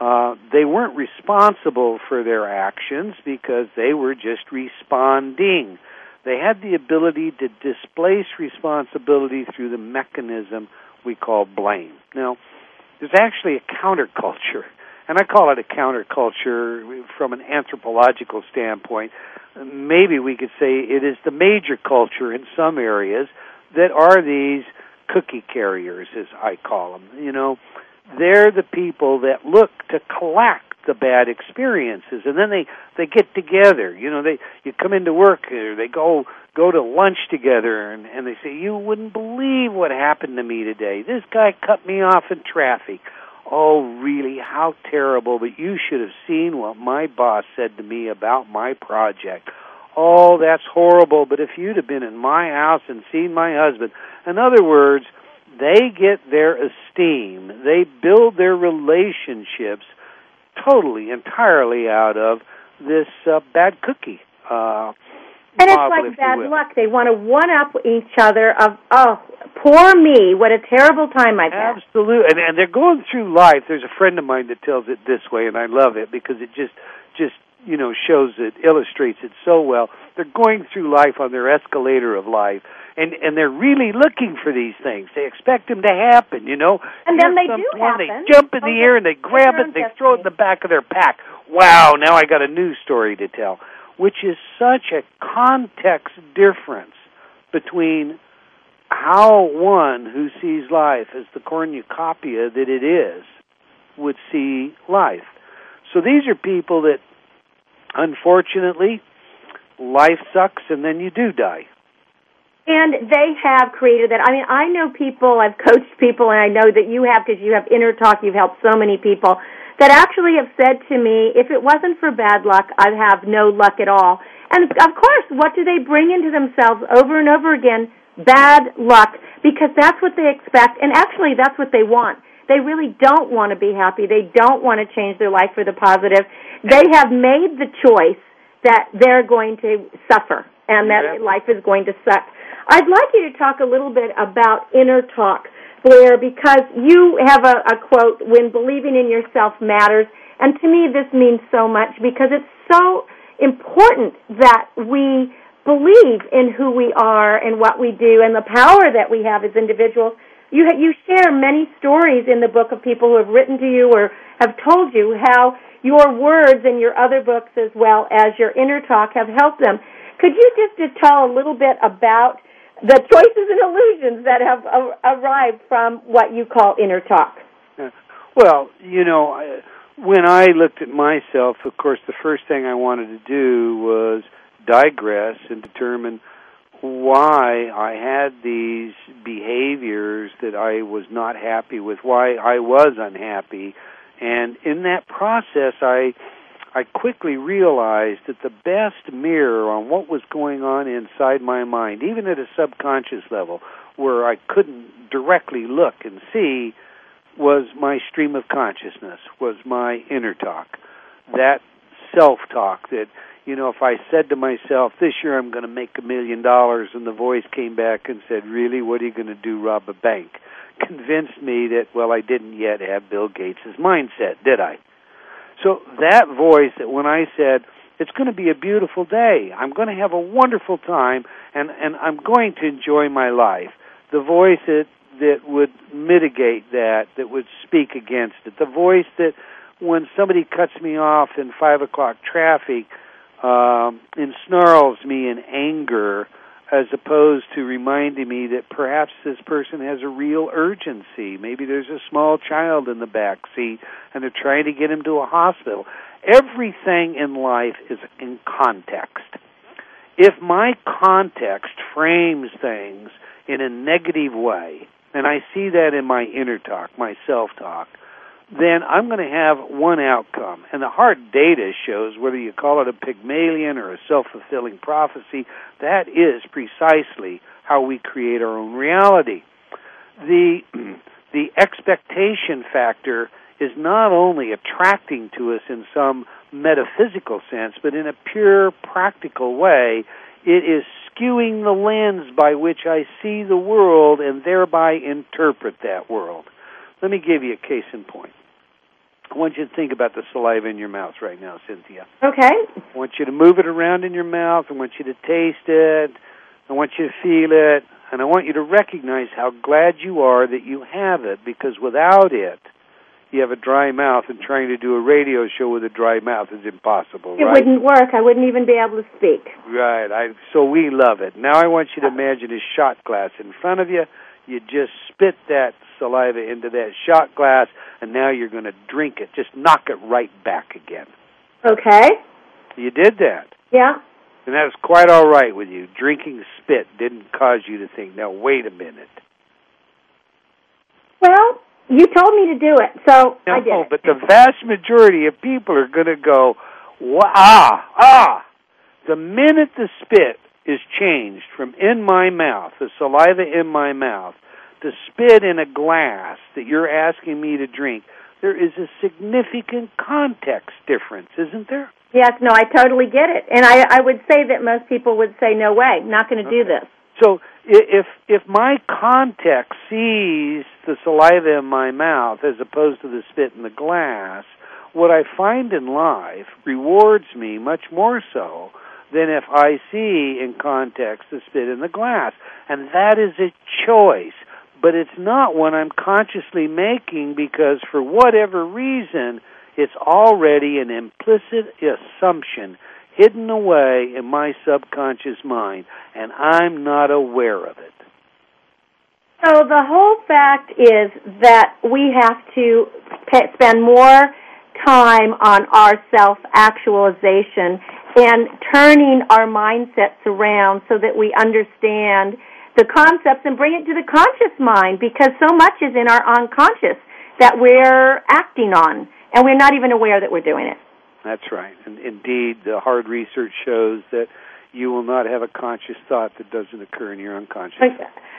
uh, they weren't responsible for their actions because they were just responding. They had the ability to displace responsibility through the mechanism we call blame. Now, there's actually a counterculture, and I call it a counterculture from an anthropological standpoint. Maybe we could say it is the major culture in some areas that are these cookie carriers, as I call them. You know, they're the people that look to collect the bad experiences and then they they get together. You know they you come into work or they go go to lunch together and and they say you wouldn't believe what happened to me today. This guy cut me off in traffic. Oh really? How terrible. But you should have seen what my boss said to me about my project. Oh that's horrible. But if you'd have been in my house and seen my husband. In other words they get their esteem, they build their relationships totally, entirely out of this uh, bad cookie. Uh, and it's model, like bad luck. They want to one up each other of oh, poor me, what a terrible time I've had. Absolutely, and, and they're going through life. There's a friend of mine that tells it this way, and I love it because it just just you know shows it illustrates it so well. They're going through life on their escalator of life, and and they're really looking for these things. They expect them to happen, you know. And then they do one, happen. They jump in the Okay. air and they grab it, and they own throw it in the back of their pack. Wow! Now I got a new story to tell, which is such a context difference between how one who sees life as the cornucopia that it is would see life. So these are people that, unfortunately, life sucks and then you do die. And they have created that. I mean, I know people, I've coached people, and I know that you have because you have Inner Talk, you've helped so many people that actually have said to me, if it wasn't for bad luck, I'd have no luck at all. And of course, what do they bring into themselves over and over again? Bad luck, because that's what they expect, and actually that's what they want. They really don't want to be happy. They don't want to change their life for the positive. They have made the choice that they're going to suffer and that life is going to suck. I'd like you to talk a little bit about inner talk, Blair, because you have a, a quote, when believing in yourself matters. And to me, this means so much because it's so important that we believe in who we are and what we do and the power that we have as individuals. You, you share many stories in the book of people who have written to you or have told you how your words and your other books as well as your inner talk have helped them. Could you just tell a little bit about the choices and illusions that have arrived from what you call inner talk? Well, you know, when I looked at myself, of course, the first thing I wanted to do was digress and determine why I had these behaviors that I was not happy with, why I was unhappy. And in that process, I I quickly realized that the best mirror on what was going on inside my mind, even at a subconscious level, where I couldn't directly look and see, was my stream of consciousness, was my inner talk. That self talk that, you know, if I said to myself, this year I'm going to make a million dollars, and the voice came back and said, really, what are you going to do, rob a bank? Convinced me that, well, I didn't yet have Bill Gates' mindset, did I? So that voice that when I said, it's going to be a beautiful day, I'm going to have a wonderful time, and, and I'm going to enjoy my life, the voice that, that would mitigate that, that would speak against it, the voice that when somebody cuts me off in five o'clock traffic um, and snarls me in anger, as opposed to reminding me that perhaps this person has a real urgency. Maybe there's a small child in the back seat and they're trying to get him to a hospital. Everything in life is in context. If my context frames things in a negative way, and I see that in my inner talk, my self talk, then I'm going to have one outcome. And the hard data shows whether you call it a Pygmalion or a self fulfilling prophecy, that is precisely how we create our own reality. The, <clears throat> the expectation factor is not only attracting to us in some metaphysical sense, but in a pure practical way, it is skewing the lens by which I see the world and thereby interpret that world. Let me give you a case in point. I want you to think about the saliva in your mouth right now, Cynthia. Okay. I want you to move it around in your mouth. I want you to taste it. I want you to feel it. And I want you to recognize how glad you are that you have it because without it, you have a dry mouth, and trying to do a radio show with a dry mouth is impossible, It right? wouldn't work. I wouldn't even be able to speak. Right. I so we love it. Now I want you to imagine a shot glass in front of you. You just spit that saliva into that shot glass and now you're going to drink it. Just knock it right back again. Okay. You did that. Yeah. And that was quite all right with you. Drinking spit didn't cause you to think, now wait a minute. Well, you told me to do it, so I did. No, but the vast majority of people are going to go, "Wha- ah, ah. The minute the spit is changed from in my mouth, the saliva in my mouth, to spit in a glass that you're asking me to drink, there is a significant context difference, isn't there? Yes, no, I totally get it. And I I would say that most people would say no way, not going to do this. So if if my context sees the saliva in my mouth as opposed to the spit in the glass, what I find in life rewards me much more so than if I see in context the spit in the glass. And that is a choice. But it's not one I'm consciously making because for whatever reason, it's already an implicit assumption hidden away in my subconscious mind, and I'm not aware of it. So the whole fact is that we have to pe- spend more time on our self actualization and turning our mindsets around so that we understand the concepts and bring it to the conscious mind because so much is in our unconscious that we're acting on and we're not even aware that we're doing it. That's right. And indeed, the hard research shows that you will not have a conscious thought that doesn't occur in your unconscious.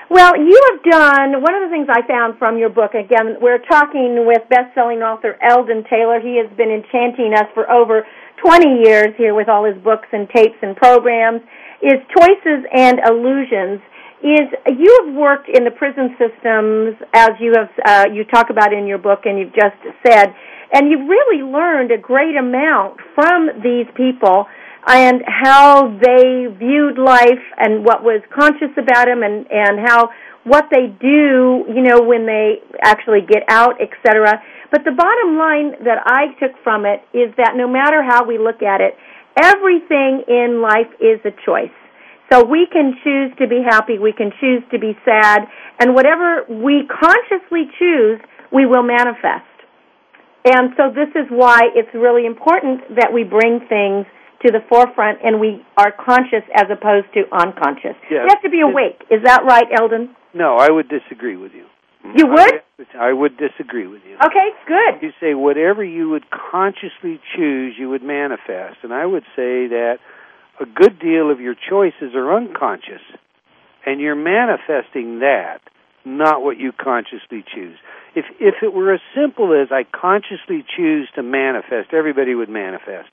Well, you have done one of the things I found from your book. Again, we're talking with best-selling author Eldon Taylor. He has been enchanting us for over 20 years here with all his books and tapes and programs. Is choices and illusions. Is you have worked in the prison systems as you have uh, you talk about in your book, and you've just said, and you've really learned a great amount from these people and how they viewed life and what was conscious about them and and how what they do you know when they actually get out etc but the bottom line that i took from it is that no matter how we look at it everything in life is a choice so we can choose to be happy we can choose to be sad and whatever we consciously choose we will manifest and so this is why it's really important that we bring things to the forefront and we are conscious as opposed to unconscious. You have to be awake. Is that right, Eldon? No, I would disagree with you. You would? I would disagree with you. Okay, good. You say whatever you would consciously choose, you would manifest. And I would say that a good deal of your choices are unconscious. And you're manifesting that, not what you consciously choose. If if it were as simple as I consciously choose to manifest, everybody would manifest.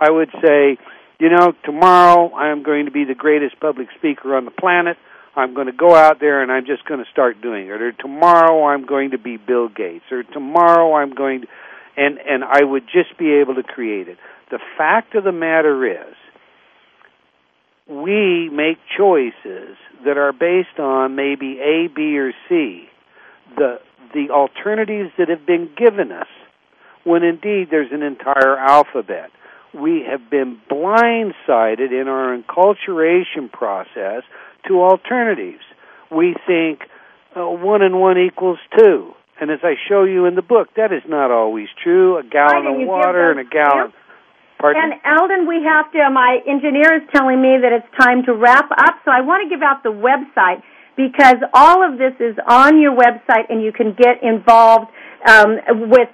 I would say, you know, tomorrow I'm going to be the greatest public speaker on the planet. I'm going to go out there and I'm just going to start doing it. Or tomorrow I'm going to be Bill Gates. Or tomorrow I'm going to, and and I would just be able to create it. The fact of the matter is, we make choices that are based on maybe A, B, or C. The the alternatives that have been given us, when indeed there's an entire alphabet we have been blindsided in our enculturation process to alternatives. We think uh, one and one equals two. And as I show you in the book, that is not always true. A gallon of water and a gallon. Pardon? And Eldon, we have to. My engineer is telling me that it's time to wrap up, so I want to give out the website because all of this is on your website, and you can get involved um, with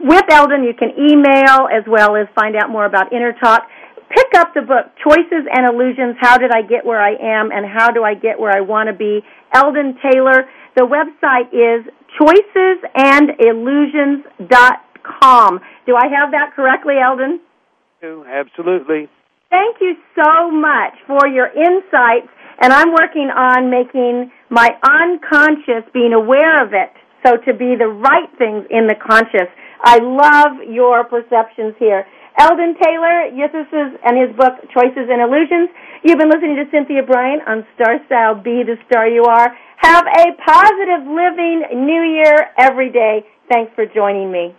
with Eldon. You can email as well as find out more about Inner Talk. Pick up the book, Choices and Illusions How Did I Get Where I Am and How Do I Get Where I Want to Be? Eldon Taylor. The website is choicesandillusions.com. Do I have that correctly, Eldon? Absolutely. Thank you so much for your insights, and I'm working on making my unconscious being aware of it, so to be the right things in the conscious. I love your perceptions here. Eldon Taylor, yes, this is, and his book, Choices and Illusions. You've been listening to Cynthia Brian on Star Style Be the Star You Are. Have a positive living new year every day. Thanks for joining me.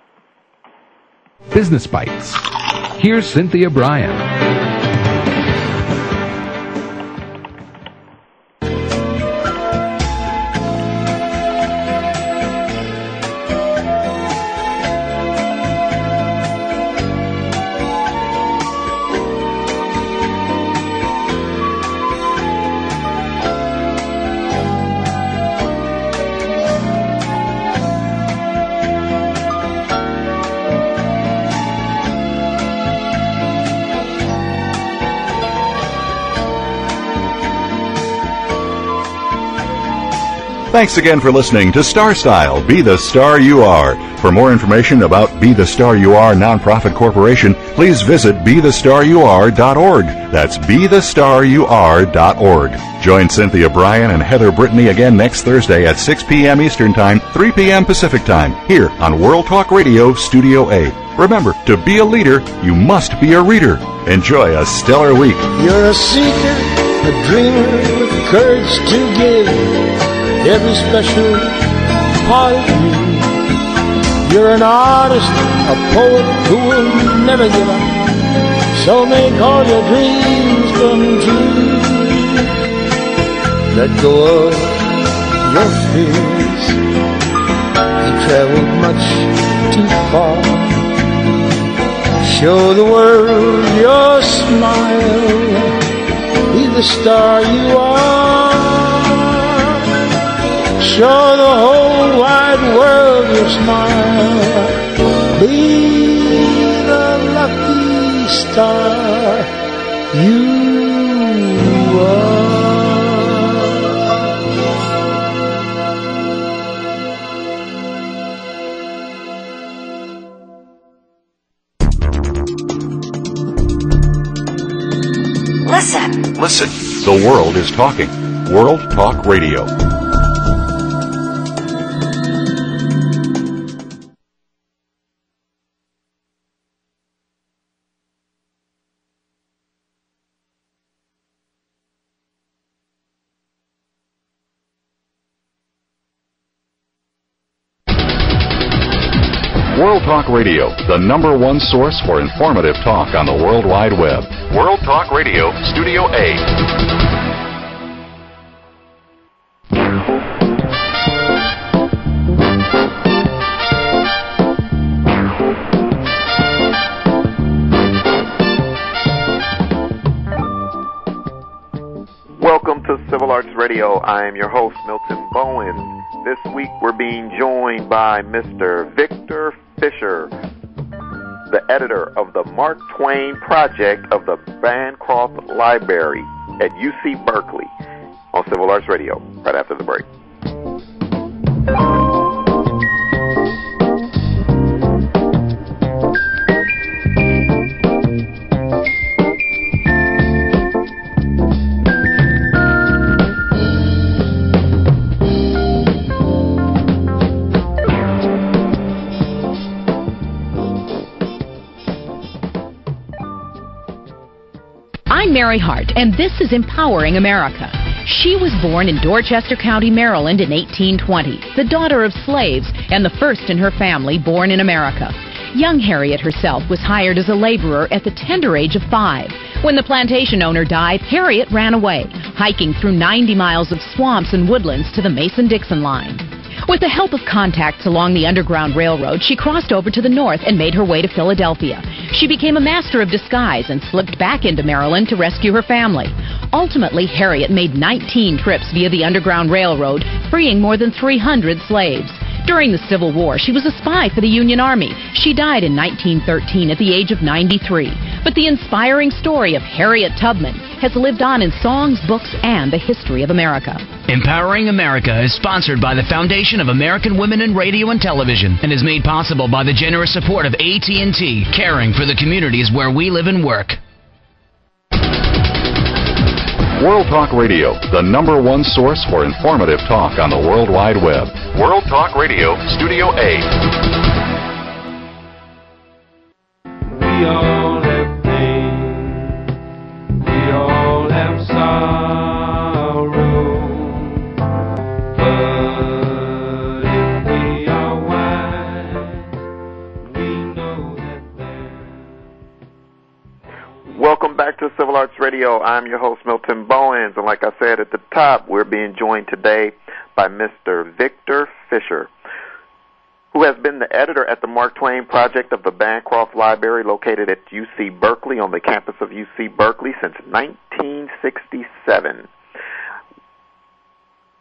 Business Bites. Here's Cynthia Brian. Thanks again for listening to Star Style Be the Star You Are. For more information about Be the Star You Are Nonprofit Corporation, please visit BeTheStarYouAre.org. That's BeTheStarYouAre.org. Join Cynthia Brian and Heather Brittany again next Thursday at 6 p.m. Eastern Time, 3 p.m. Pacific Time, here on World Talk Radio, Studio A. Remember, to be a leader, you must be a reader. Enjoy a stellar week. You're a seeker, a dreamer with courage to give every special part of you. You're an artist, a poet who will never give up. So make all your dreams come true. Let go of your fears. You traveled much too far. Show the world your smile. Be the star you are. Show the whole wide world your smile. Be the lucky star you are. Listen. Listen, the world is talking. World Talk Radio. Radio, the number one source for informative talk on the World Wide Web. World Talk Radio, Studio A. Welcome to Civil Arts Radio. I am your host, Milton Bowen. This week we're being joined by Mr. Victor Fischer, the editor of the Mark Twain Project of the Bancroft Library at UC Berkeley on Civil Arts Radio, right after the break. Mary Hart, and this is Empowering America. She was born in Dorchester County, Maryland in 1820, the daughter of slaves and the first in her family born in America. Young Harriet herself was hired as a laborer at the tender age of five. When the plantation owner died, Harriet ran away, hiking through 90 miles of swamps and woodlands to the Mason Dixon line. With the help of contacts along the Underground Railroad, she crossed over to the north and made her way to Philadelphia. She became a master of disguise and slipped back into Maryland to rescue her family. Ultimately, Harriet made 19 trips via the Underground Railroad, freeing more than 300 slaves. During the Civil War, she was a spy for the Union Army. She died in 1913 at the age of 93. But the inspiring story of Harriet Tubman has lived on in songs, books, and the history of America. Empowering America is sponsored by the Foundation of American Women in Radio and Television and is made possible by the generous support of AT&T, caring for the communities where we live and work. World Talk Radio, the number one source for informative talk on the World Wide Web. World Talk Radio, Studio A. Radio. I'm your host, Milton Bowens, and like I said at the top, we're being joined today by Mr. Victor Fischer, who has been the editor at the Mark Twain Project of the Bancroft Library located at UC Berkeley on the campus of UC Berkeley since 1967.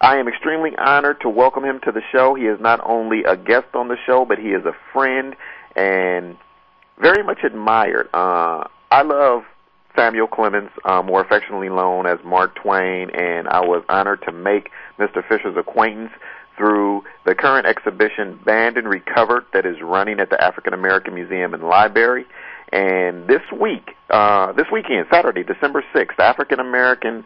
I am extremely honored to welcome him to the show. He is not only a guest on the show, but he is a friend and very much admired. Uh, I love Samuel Clemens, uh, more affectionately known as Mark Twain, and I was honored to make Mr. Fischer's acquaintance through the current exhibition Banned and Recovered that is running at the African American Museum and Library. And this week, uh, this weekend, Saturday, December 6th, African American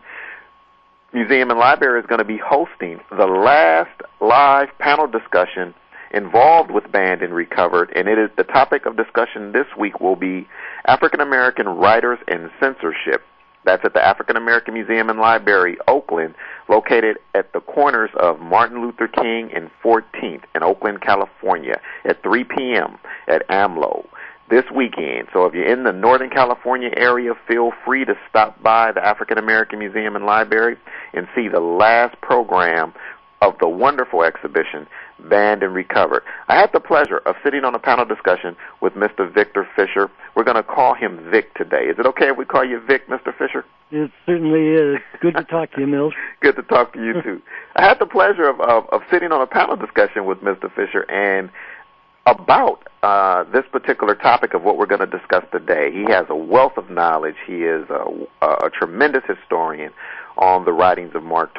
Museum and Library is going to be hosting the last live panel discussion involved with Banned and Recovered, and it is the topic of discussion this week will be African American writers and censorship. That's at the African American Museum and Library, Oakland, located at the corners of Martin Luther King and 14th in Oakland, California, at 3 p.m. at AMLO this weekend. So if you're in the Northern California area, feel free to stop by the African American Museum and Library and see the last program of the wonderful exhibition, Banned and Recovered. I had the pleasure of sitting on a panel discussion with Mr. Victor Fischer. We're going to call him Vic today. Is it okay if we call you Vic, Mr. Fischer? It certainly is. Good to talk to you, Mills. <laughs> Good to talk to you too. I had the pleasure of, of, of sitting on a panel discussion with Mr. Fischer and about uh, this particular topic of what we're going to discuss today. He has a wealth of knowledge. He is a, a, a tremendous historian on the writings of Mark Twain.